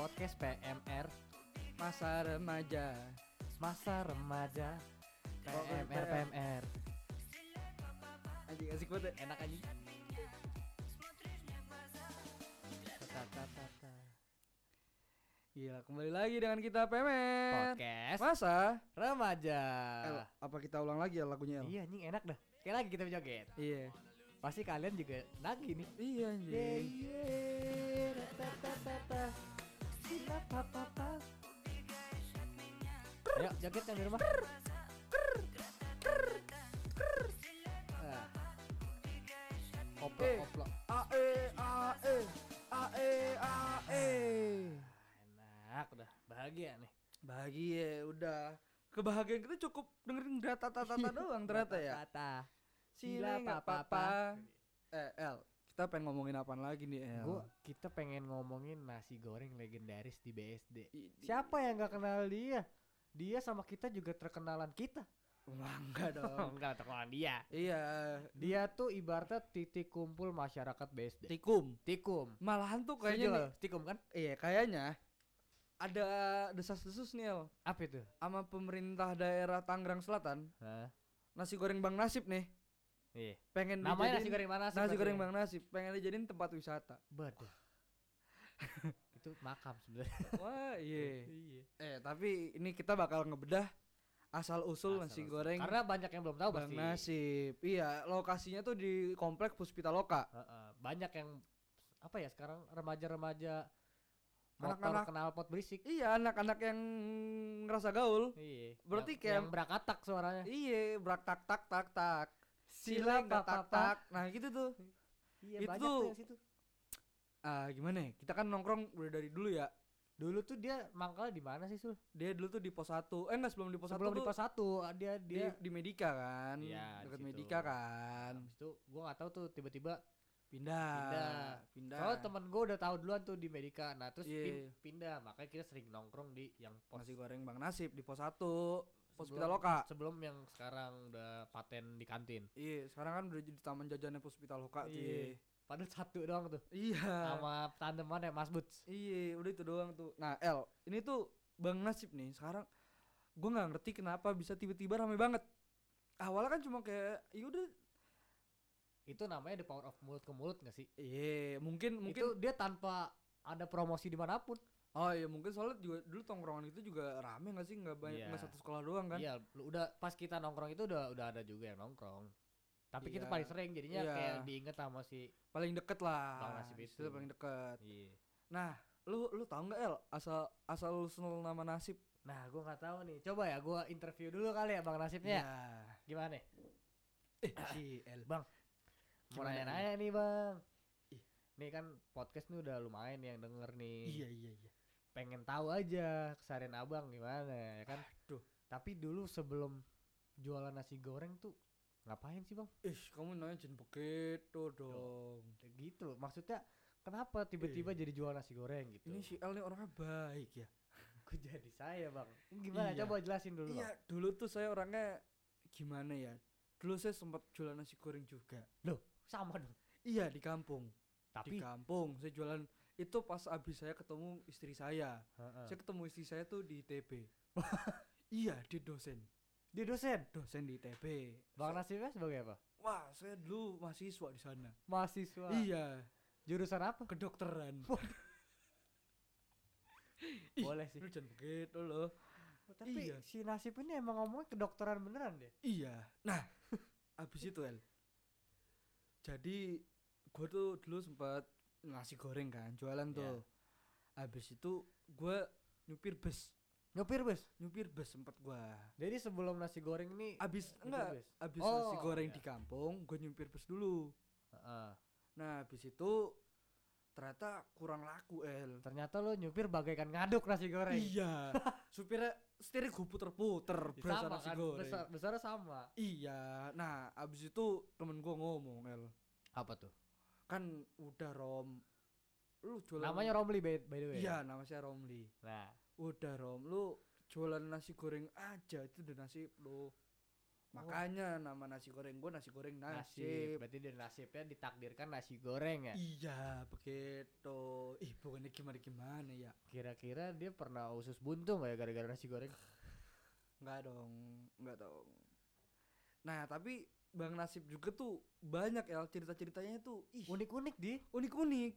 podcast PMR Masa remaja. Masa Remaja PMR PM. PMR Anjing asik banget. ya. enak aja Ta, ta, ta, ta. Gila, kembali lagi dengan kita PMR. podcast Masa? Remaja El, apa kita ulang lagi ya lagunya El? iya anjing enak dah kayak lagi kita joget Iya. pasti kalian juga nagih nih Iya anjing. Yeah, yeah, Ayo joget yang di rumah Ah. Koplo, Eh. koplo. Ae ae ae ae. Enak udah bahagia nih. Bahagia udah. Kebahagiaan kita cukup dengerin data tata tata doang ternyata ya. Kata. Sila apa-apa. Eh El, kita pengen ngomongin apa lagi nih El? Gua kita pengen ngomongin nasi goreng legendaris di BSD. I- Siapa yang nggak kenal dia? Dia sama kita juga terkenalan kita. Wah, enggak dong. enggak terkenalan dia. iya, Dia tuh ibaratnya titik kumpul masyarakat BSD. tikum. Tikum. Malahan tuh kayaknya nih, tikum kan? iya kayaknya ada desas-desus nih El Apa itu? sama pemerintah daerah Tangerang Selatan. Hah? Nasi goreng Bang Nasib nih Iya. pengen Namanya nasi goreng Bang Nasib Nasi goreng ya? Bang Nasib pengen dijadiin tempat wisata. Baduh. itu makam sebenarnya. Wah, iya. Iya. Eh, tapi ini kita bakal ngebedah asal usul nasi goreng Karena banyak yang belum tahu Bang pasti. Nasib. Iya, lokasinya tuh di komplek Puspita Loka. Heeh, banyak yang apa ya sekarang remaja-remaja motor Anak-anak- knalpot berisik. Iya, anak-anak yang ngerasa gaul. Iya. Berarti yang, kayak- yang berakatak suaranya. Iya, brak tak tak tak tak. Sila tak papa. tak. Nah, gitu tuh. Iya, Itu banyak tuh- yang situ. Ah, gimana ya? Kita kan nongkrong udah dari dulu ya. Dulu tuh dia mangkal di mana sih, Sul? Dia dulu tuh di pos 1. Eh, enggak sebelum di pos 1 Sebelum di tuh pos 1, dia di, dia di Medika kan. Iya, di Dekat. Medika kan. Habis itu gua nggak tahu tuh tiba-tiba Pindah. pindah. Pindah. Soalnya temen gua udah tahu duluan tuh di Medika. Nah, terus Iya. pin- pindah. Makanya kita sering nongkrong di yang pos Nasi goreng Bang Nasib di pos 1. Puspita sebelum- Loka. Sebelum yang sekarang udah paten di kantin. Iya, sekarang kan udah jadi taman jajannya Puspita Loka tuh. Iya. Padahal satu doang tuh. Iya. Sama tandeman ya Mas Boots. Iya, udah itu doang tuh. Nah, El, ini tuh Bang Nasib nih sekarang gue nggak ngerti kenapa bisa tiba-tiba rame banget. Awalnya kan cuma kayak, ya udah, Itu namanya the power of mulut ke mulut gak sih? iya mungkin mungkin. Itu dia tanpa ada promosi di mana pun. Oh iya mungkin soalnya juga dulu tongkrongan itu juga rame nggak sih nggak banyak Iya. nggak satu sekolah doang kan? Iya, lu udah pas kita nongkrong itu udah udah ada juga yang nongkrong. Tapi kita Iya. paling sering jadinya Iya. kayak diinget sama si Paling deket lah. Bang Nasib itu. Itu paling deket. Iya. Nah, lu lu tahu nggak El asal asal usul nama Nasib? Nah, gua nggak tahu nih. Coba ya gua interview dulu kali ya Bang Nasibnya. Ya. Gimana nih? Eh, si El. Bang. Mau nanya-nanya nih, Bang. Ih. Nih kan podcast nih udah lumayan yang denger nih. Iya iya iya. Pengen tahu aja keseharian Abang gimana ya kan. Aduh. Tapi dulu sebelum jualan nasi goreng tuh ngapain sih, Bang? Ih, kamu nanya jangan begitu dong. Ya gitu. Maksudnya kenapa tiba-tiba jadi jual nasi goreng gitu? Ini si El nih orangnya baik ya. Kok jadi saya, Bang? Gimana? Iya. Coba jelasin dulu, Bang. Iya, dulu tuh saya orangnya gimana ya? Dulu saya sempat jualan nasi goreng juga. Loh, sama dong. Iya, di kampung. Tapi Di kampung saya jualan itu pas abis saya ketemu istri saya. Heeh. Saya ketemu istri saya tuh di ITB. iya, dia dosen. dia dosen. Dosen di ITB. Bang Nasibnya sebagai apa? Wah, saya dulu mahasiswa di sana. Mahasiswa. Iya, Jurusan apa? kedokteran. Ih, Boleh sih. Lu jangan begitu loh. Tapi Iya. si Nasib ini emang ngomongnya kedokteran beneran deh. Iya. Nah, abis itu El. Jadi gue tuh dulu sempat nasi goreng kan, jualan tuh. Abis itu gue nyupir bus, Nyopir bus. nyupir bus sempat gue. Jadi sebelum nasi goreng ini Abis nyupir enggak, bus? abis Oh, nasi goreng iya. di kampung, gue nyupir bus dulu. Heeh. Nah, abis itu ternyata kurang laku El. Ternyata lo nyupir bagaikan ngaduk nasi goreng. Iya, supirnya setirnya gue puter-puter berasa sama nasi kan? goreng. Besar, besarnya sama. Iya, nah abis itu temen gue ngomong El, Apa tuh? Kan udah rom lu jualan Namanya Romli by, by the way. iya nama saya Romli Nah, udah rom lu jualan nasi goreng aja itu udah nasib lu Makanya nama nasi goreng gue nasi goreng nasib. nasib. Berarti dari nasibnya ditakdirkan nasi goreng ya. Iya begitu. Ih bukannya gimana gimana ya? Kira-kira dia pernah usus buntu nggak ya gara-gara nasi goreng? Enggak dong, enggak dong. Nah tapi Bang Nasib juga tuh banyak ya cerita-ceritanya tuh ih Unik-unik di. unik-unik.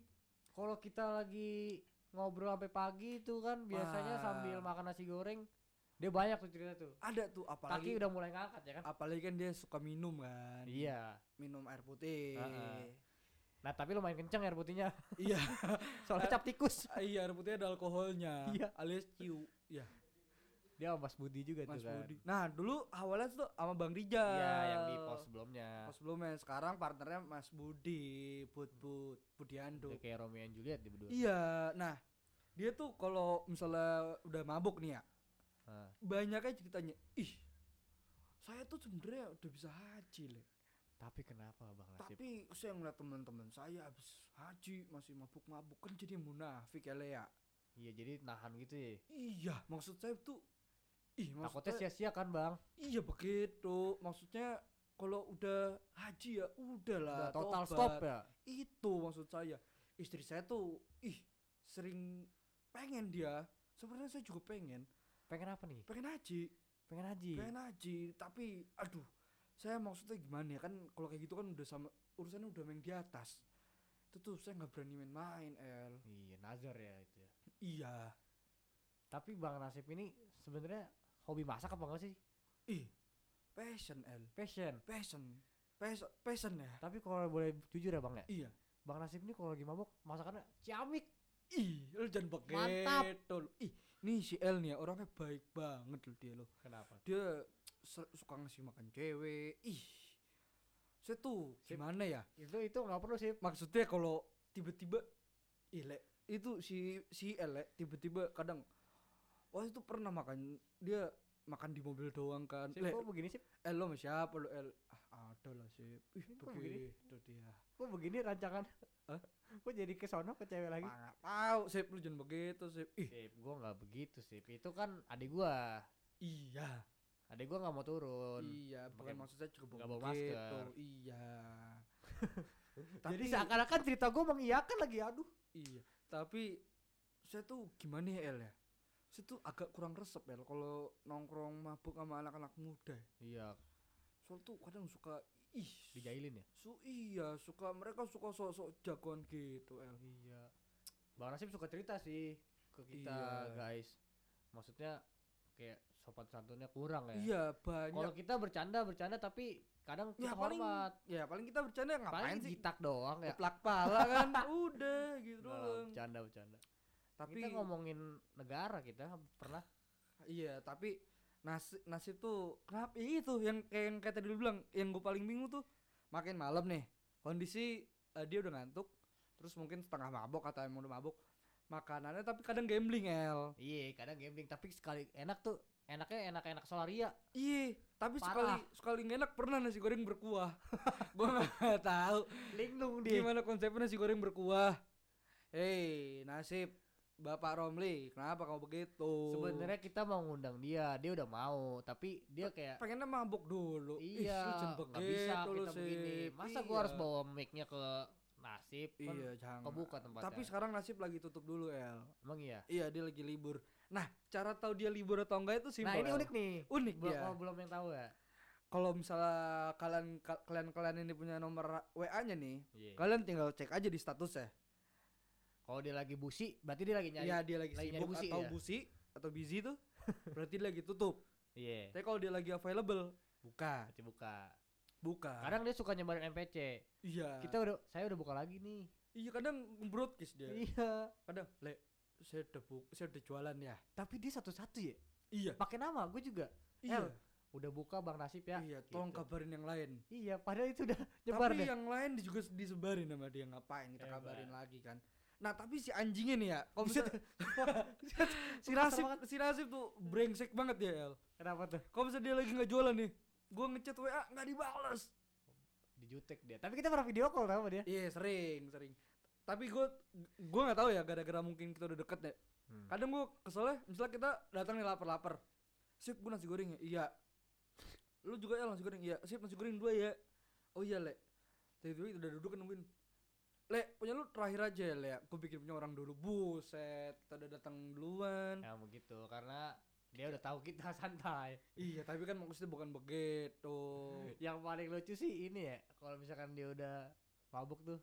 Kalau kita lagi ngobrol sampai pagi itu kan biasanya Wah. sambil makan nasi goreng dia banyak tuh cerita tuh. Ada tuh Kaki apalagi udah mulai ngangkat ya kan? apalagi kan dia suka minum kan. Iya. Minum air putih. Heeh. Nah tapi lumayan kenceng air putihnya. iya. Soalnya cap tikus. iya air putih ada alkoholnya. Iya. Alias ciu. Iya. Dia sama Mas Budi juga Mas tuh kan. Budi. Nah dulu awalnya tuh sama Bang Rijal. Iya yang di pos sebelumnya. Pas sebelumnya sekarang partnernya Mas Budi, Bud Bud, Budiando. Dia kayak Romeo and Juliet di berdua. Iya, nah dia tuh kalau misalnya udah mabuk nih ya, Nah, banyaknya ceritanya, ih saya tuh sebenarnya udah bisa haji le, tapi kenapa Bang Nasib? tapi saya ngeliat teman-teman saya habis haji masih mabuk-mabuk kan jadi munafik ya le ya. Iya jadi nahan gitu ya. Iya, maksud saya tuh, ih Takutnya sia-sia kan Bang. iya begitu, maksudnya kalau udah haji ya udahlah, Udah total tobat. stop ya. itu maksud saya istri saya tuh ih sering pengen dia sebenarnya saya juga pengen Pengen apa nih? pengen haji Pengen haji. pengen haji tapi aduh saya maksudnya gimana ya kan kalau kayak gitu kan udah sama urusannya udah main di atas itu tuh saya nggak berani main-main El Iya nazar ya itu ya. iya Tapi Bang Nasib ini sebenarnya hobi masak apa enggak sih? ih passion El Passion. passion passion passion ya Tapi kalau boleh jujur ya Bang ya. iya Bang Nasib ini kalau lagi mabuk masakannya ciamik. ih lu jangan begitu Mantap. lu. ih nih si El nih ya, orangnya baik banget loh dia loh Kenapa? dia suka ngasih makan cewek ih saya tuh gimana ya Itu itu nggak perlu sih. maksudnya kalau tiba-tiba ih Le, itu si si El tiba-tiba kadang wah itu pernah makan dia makan di mobil doang kan Sip, kok begini sih? El lo sama siapa lo El ah ada lah sih ih begini? begitu dia Kok begini rancangan? Hah? Kok jadi ke sono ke cewek lagi? tahu sih lu jangan begitu sih ih Sip, gua nggak begitu sih. Itu kan adik gua. iya Adik gua nggak mau turun. iya bukan maksud saya juga nggak bukan bawa masker. iya Jadi Tapi- seakan-akan cerita gua mengiyakan lagi. Aduh. Iya, tapi saya tuh gimana ya El ya? Tuh agak kurang resep El kalau nongkrong mabuk sama anak-anak muda. ya. Iya, Soal tuh kadang suka ih, dijailin ya. su iya suka mereka suka sok-sok jagoan gitu El. Iya. Bang Nasib suka cerita sih ke kita Iya. guys. Maksudnya kayak sopan santunnya kurang ya. Iya banyak. Kalau kita bercanda bercanda tapi kadang ya kita paling hormat. ya paling kita bercanda ngapain Paling sih? jitak doang ya. Keplak pala kan, udah gitu Nah, doang. bercanda bercanda. Tapi kita ngomongin negara kita pernah. Iya, tapi nasib nasib tuh kenapa? Ya itu yang kayak yang kayak tadi lu bilang yang gue paling bingung tuh makin malam nih kondisi eh, dia udah ngantuk terus mungkin setengah mabok atau emang udah mabok makanannya tapi kadang gambling el. Iya kadang gambling tapi sekali enak tuh enaknya enak-enak solaria. Iya tapi Parah. sekali sekali enak pernah nasi goreng berkuah. Gua nggak tahu. Linglung dia. Gimana konsepnya nasi goreng berkuah? Hei nasib bapak Romli kenapa kamu begitu? Sebenarnya kita mau ngundang dia dia udah mau tapi dia kayak pengennya mabok dulu. Iya nggak bisa kita begini. Sip. masa Iya. gua harus bawa mic-nya ke nasib? Kan iya jangan. kebuka tempatnya. Tapi sekarang nasib lagi tutup dulu El. Emang iya? Iya dia lagi libur. Nah cara tahu dia libur atau enggak itu simpel nah ini El. unik nih. Unik belum dia. kalau belum yang tahu ya? Kalau misalnya kalian ka- kalian kalian ini punya nomor WA nya nih Iya. kalian tinggal cek aja di status ya kalau dia lagi busi berarti dia lagi nyari Iya dia lagi lagi sibuk busi atau ya? busi atau busy tuh berarti dia lagi tutup. Iya. Tapi kalau dia lagi available buka. Berarti buka. Buka. Kadang dia suka nyebarin MPC iya. Kita udah saya udah buka lagi nih. Iya kadang broadcast dia. Iya. Kadang le saya udah bu saya udah jualan ya. Tapi dia satu-satu ya? Iya. Pakai nama gue juga. Iya. El, udah buka bang nasib ya? Iya tolong gitu. kabarin yang lain. Iya padahal itu udah nyebar tapi deh. yang lain juga disebarin sama dia. Ngapain kita kabarin lagi kan nah tapi si anjingnya nih ya kalau bisa si nasib si nasib tuh brengsek banget ya El. Kenapa tuh? Kalau misalnya dia lagi nggak jualan nih gua ngechat WA nggak dibales. Dijutek dia. Tapi kita pernah video call tau sama dia. Iya sering sering. Tapi gua gua nggak tahu ya gara-gara mungkin kita udah deket ya. Hmm. kadang gua keselnya misalnya kita datang nih lapar-lapar. Sip gua nasi goreng ya? Iya. Lu juga ya nasi goreng? Iya. Sip nasi goreng dua ya? Oh iya le. Tadi dulu udah duduk kan nungguin le punya lu terakhir aja ya le aku bikin punya orang dulu buset kita udah datang duluan Ya begitu karena dia udah tahu kita santai. iya tapi kan maksudnya bukan begitu Yang paling lucu sih ini ya, kalau misalkan dia udah mabuk tuh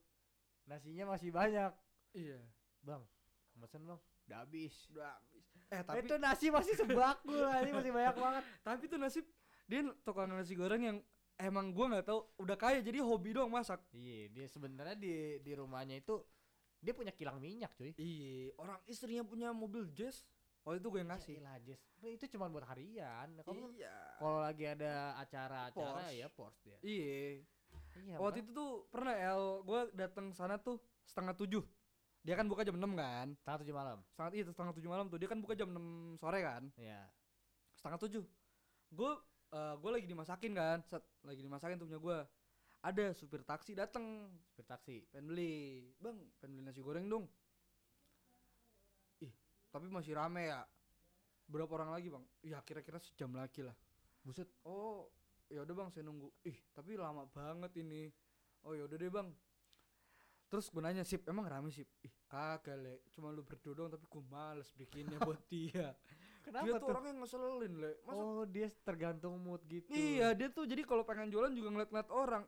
nasinya masih banyak. iya Bang, mesen bang, udah habis. udah habis eh tapi itu nasi masih sebakul ini masih banyak banget. tapi tuh nasib dia tukang nasi goreng yang emang gua nggak tahu udah kaya jadi hobi doang masak Iya, dia sebenarnya di di rumahnya itu dia punya kilang minyak, cuy. iya orang istrinya punya mobil jazz oh itu gue yang ngasih Jess. Nah, itu cuma buat harian. Kamu iya kalau lagi ada acara-acara ya Porsche dia. iya Iya, waktu itu tuh pernah El gue datang sana tuh setengah tujuh dia kan buka jam 6 kan tanggal tujuh malam. setengah itu setengah tujuh malam tuh dia kan buka jam 6 sore kan Iya. setengah tujuh gue gue lagi dimasakin kan set lagi dimasakin tuh punya gue ada supir taksi dateng. Supir taksi. pengen beli. Bang pengen beli nasi goreng dong. Ih tapi masih rame ya. Berapa orang lagi bang? Ya kira-kira sejam lagi lah. Buset. oh ya udah bang saya nunggu. Ih tapi lama banget ini. Oh ya udah deh bang. Terus gue nanya sip emang rame sip? Ih kagak le. Cuma lu berdua doang tapi gue males bikinnya buat dia Kenapa dia tuh tuh? orang yang ngeselin le masa Oh, dia tergantung mood gitu. iya dia tuh jadi kalau pengen jualan juga ngeliat-ngeliat orang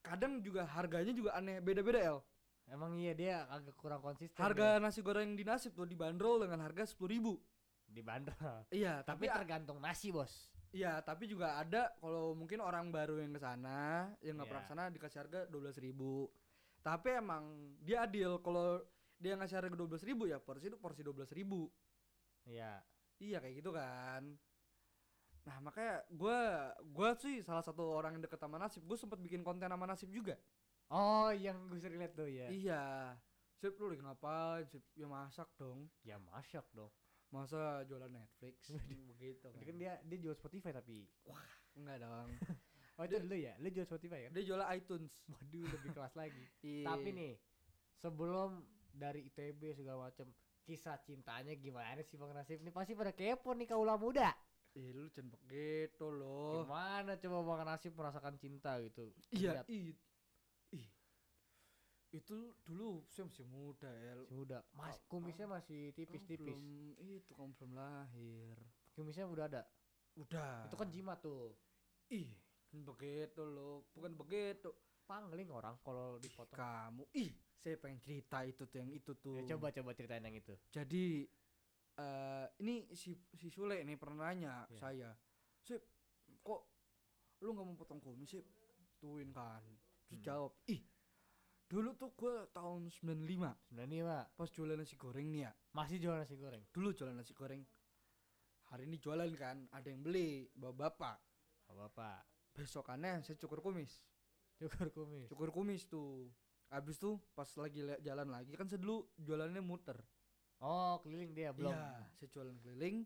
kadang juga harganya juga aneh beda-beda el Emang iya dia agak kurang konsisten. harga nasi goreng di nasib tuh dibanderol dengan harga sepuluh ribu dia. di bandar. iya Tapi tapi tergantung nasi, Bos. iya tapi juga ada kalau mungkin orang baru yang ke sana yang nggak pernah Iya. ke sana dikasih harga dua belas ribu tapi emang dia adil kalau dia ngasih harga dua belas ribu ya porsi itu porsi dua belas ribu Iya. Iya kayak gitu kan nah makanya gua gua sih salah satu orang yang deket sama nasib gue sempat bikin konten sama nasib juga Oh, yang gue sering liat tuh ya. iya Sip lu lagi ngapain Sip ya masak dong Ya masak dong. masa jualan Netflix begitu kan kan dia dia jual Spotify tapi. enggak dong Oh, itu lu ya? Lu jual Spotify kan? dia jual iTunes Waduh, lebih kelas lagi. Iya. Tapi nih, sebelum dari ITB segala macem kisah cintanya gimana sih Bang Nasib? Ini pasti pada kepo nih kaula muda. Ih lu jangan begitu loh. Gimana coba Bang Nasib merasakan cinta gitu? Iya, ih. Itu dulu saya masih muda ya. si muda. Mas, kumisnya masih tipis-tipis. Itu kamu belum lahir. Kumisnya udah ada. Udah. Itu kan jimat tuh. ih, begitu loh. Bukan begitu. Pangling orang kalau dipotong. Kamu ih, saya pengen cerita itu tuh yang itu tuh. Ya, coba coba ceritain yang itu. Jadi eh ini si si Sule nih pernah nanya Iya. saya. Sip, kok lu nggak mau potong kumis sip? Tuin kan. Terus Hmm. jawab, ih, dulu tuh gue tahun 95 Sebenarnya Pak, pas jualan nasi goreng nih ya. masih jual nasi goreng. Dulu jualan nasi goreng. Hari ini jualan kan, ada yang beli, bawa bapak. Apa Bapak? Besokannya saya cukur kumis. Cukur kumis. Cukur kumis tuh. Habis tuh pas lagi jalan lagi kan saya dulu jualannya muter. Oh, keliling dia belum. Iya, saya jualan keliling.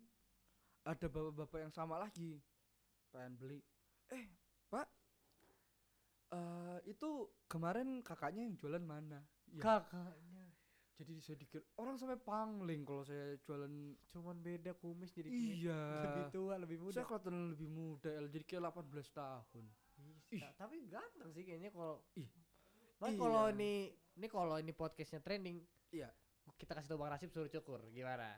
Ada bapak-bapak yang sama lagi. Pengen beli. Eh, Pak. eh itu kemarin kakaknya yang jualan mana? Ya, Kakaknya. jadi saya dikira orang sampai pangling kalau saya jualan. Cuman beda kumis jadi Iya. lebih tua, lebih muda. Saya kelihatan lebih muda, jadi kayak 18 tahun. Bisa, tapi ganteng sih kayaknya kalau Ih, Mas iya. kalau ini ini kalau ini podcastnya trending, Iya. kita kasih tau Bang Nasib suruh cukur gimana?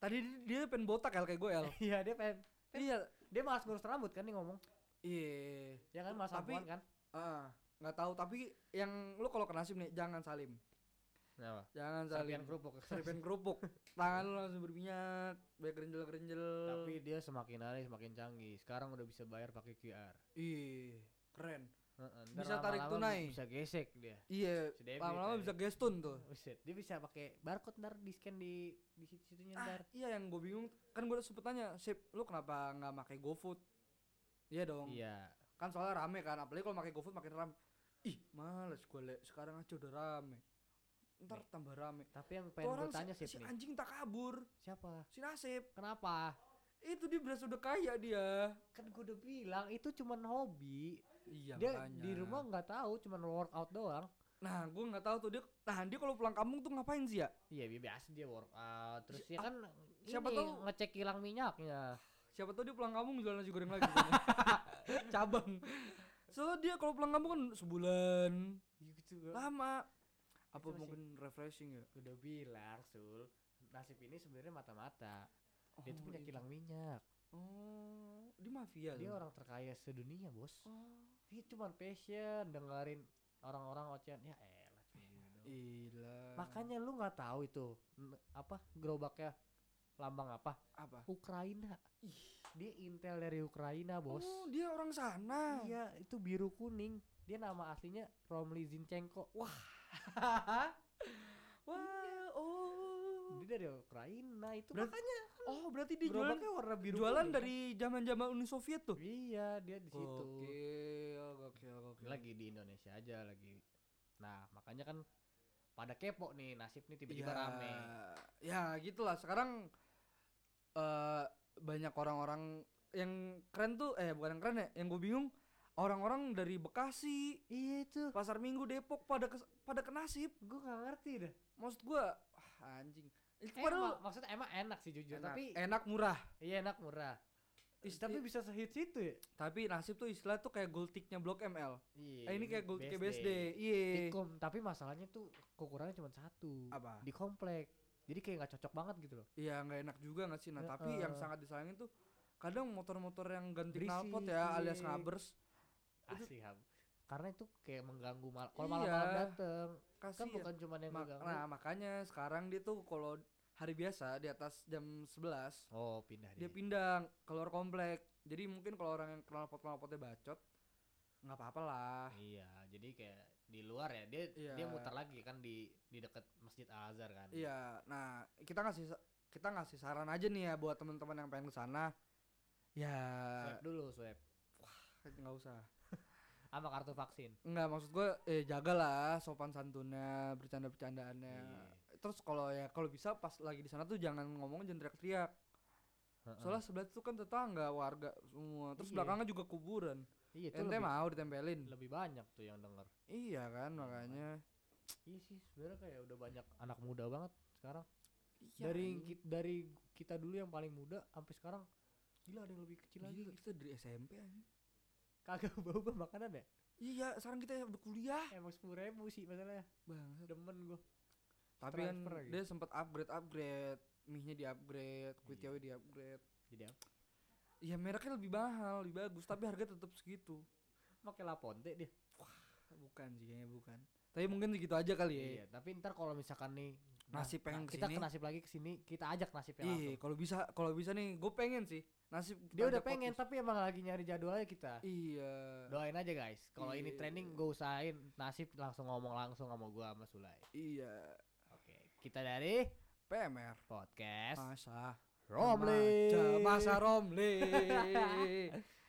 Tadi di- dia pengen botak El kayak gue, El. Iya dia pengen iya. dia malas ngurus rambut kan nih ngomong, Iya. ya kan malas Tapi- kan? Ah, nggak tahu tapi yang lu kalau kena nasib nih jangan salim. Kenapa? Jangan salim. Serpian kerupuk. Serpian kerupuk. Tangan lu langsung berminyak, banyak kerenjel-kerenjel. Tapi dia semakin hari semakin canggih. Sekarang udah bisa bayar pakai QR. ih, keren. Ntar Bisa tarik tunai. Bisa gesek dia. Iya, lama-lama bisa gestun tuh. Buset, dia bisa pakai barcode ntar di scan di di situ situnya Ah, ntar. iya yang gue bingung kan gue sempet tanya, "Sip, lu kenapa nggak pakai GoFood?" Iya dong. Iya. Kan soalnya rame kan, apalagi kalau pakai GoFood makin rame. Ih, males gue le, sekarang aja udah rame. Ntar tambah rame. Tapi yang pengen gue tanya si, sih si nih. anjing tak kabur, Siapa? si Nasib. Kenapa? Itu dia berasa udah kaya dia. Kan gue udah bilang itu cuman hobi. Iya dia makanya. di rumah nggak tahu cuman workout doang. Nah, gue nggak tahu tuh dia. Nah, dia kalau pulang kampung tuh ngapain sih ya? Iya bi- biasa dia workout. Terus Si- ya ah, kan siapa ini, tahu- ngecek kilang minyaknya. Siapa tahu dia pulang kampung jualan nasi goreng lagi. cabang. Soalnya dia kalau pulang kampung kan sebulan gitu lama. Apa masih- mungkin refreshing ya? udah bilang sul nasib ini sebenarnya mata-mata dia tuh Oh, punya itu. kilang minyak Oh, di mafia dia tuh. orang terkaya sedunia bos Oh, dia cuma passion dengerin orang-orang ocehan ya elah cuma doang. gila. makanya lu nggak tahu itu apa gerobaknya lambang apa apa? Ukraina dia intel dari Ukraina bos Oh, dia orang sana. iya itu biru kuning dia nama aslinya Romli Zinchenko Wah, oh. Dia dari Ukraina itu Berat- makanya Oh, berarti dia jualan warna biru jualan kuning, kan? dari zaman-zaman Uni Soviet tuh. iya dia di situ Oke, oke, oke. lagi di Indonesia aja lagi nah makanya kan pada kepo nih nasib nih tiba-tiba Ya, rame Ya, gitulah. Sekarang eh banyak orang-orang yang keren tuh eh bukan yang keren ya, yang gue bingung orang-orang dari Bekasi, iya itu Pasar Minggu, Depok pada kes- pada kenasib. gue gak ngerti dah Maksud gua ah, anjing. Itu eh, padahal mak- maksudnya emang enak sih jujur enak, tapi enak murah. iya enak murah Is- tapi bisa sehits itu ya tapi nasib tuh istilah tuh kayak gold ticknya Blok ML. iya Eh, ini kayak gold ticknya BSD. Iya. Tikum, tapi masalahnya tuh kekurangannya cuma satu Apa? di komplek jadi kayak nggak cocok banget gitu loh Iya nggak enak juga nggak sih. Nah tapi Heeh. yang sangat disayangin tuh kadang motor-motor yang ganti knalpot ya alias ngabers Itu- asli karena itu kayak mengganggu mal kalau Iya. malam-malam dateng kan bukan cuma yang Ma- mengganggu nah makanya sekarang dia tuh kalau hari biasa di atas jam 11 oh pindah dia dia pindah keluar komplek. Jadi mungkin kalau orang yang knalpot knalpotnya bacot nggak apa-apa lah. iya jadi kayak di luar ya dia dia Iya. muter lagi kan di di dekat masjid Al Azhar kan Iya. Nah kita ngasih kita ngasih saran aja nih ya buat teman-teman yang pengen ke sana. Ya swab dulu swab nggak usah. Sama kartu vaksin Enggak maksud gue eh jagalah sopan santunnya, bercanda-bercandaannya. Iya. Terus kalau ya kalau bisa pas lagi di sana tuh jangan ngomong jangan teriak-teriak. Soalnya sebelah itu kan tetangga, warga semua. Terus Iya. belakangnya juga kuburan. iya itu Ente lebih, mau ditempelin. lebih banyak tuh yang denger Iya kan makanya. iya sih sebenarnya kayak udah banyak anak muda banget sekarang Iya, dari ki- dari kita dulu yang paling muda sampai sekarang gila ada yang lebih kecil lagi Gila, kita dari SMP anjing. Kagak ubah makanan ya Iya, sekarang kita udah kuliah. emang sepuluh ribu sih masalahnya Bangsat. demen gua Tapi kan dia sempat upgrade upgrade, mie-nya di upgrade, kue Iya. di upgrade. jadi apa Iya mereknya lebih mahal, lebih bagus, tapi harga tetap segitu. pakai laponte dia Bukan sih kayaknya bukan. Tapi mungkin segitu aja kali ya. iya tapi ntar kalau misalkan nih nah, Nasib pengen kita ke sini. ke nasib lagi ke sini kita ajak nasibnya Iya, langsung kalau bisa kalau bisa nih, gue pengen sih nasib. kita dia udah pengen podcast. tapi emang lagi nyari jadwalnya kita Iya. doain aja guys kalau ini Iya. trending gue usahain nasib langsung ngomong langsung sama gua sama Sulai Iya. oke kita dari PMR. podcast Masa. Romli Masa Romli.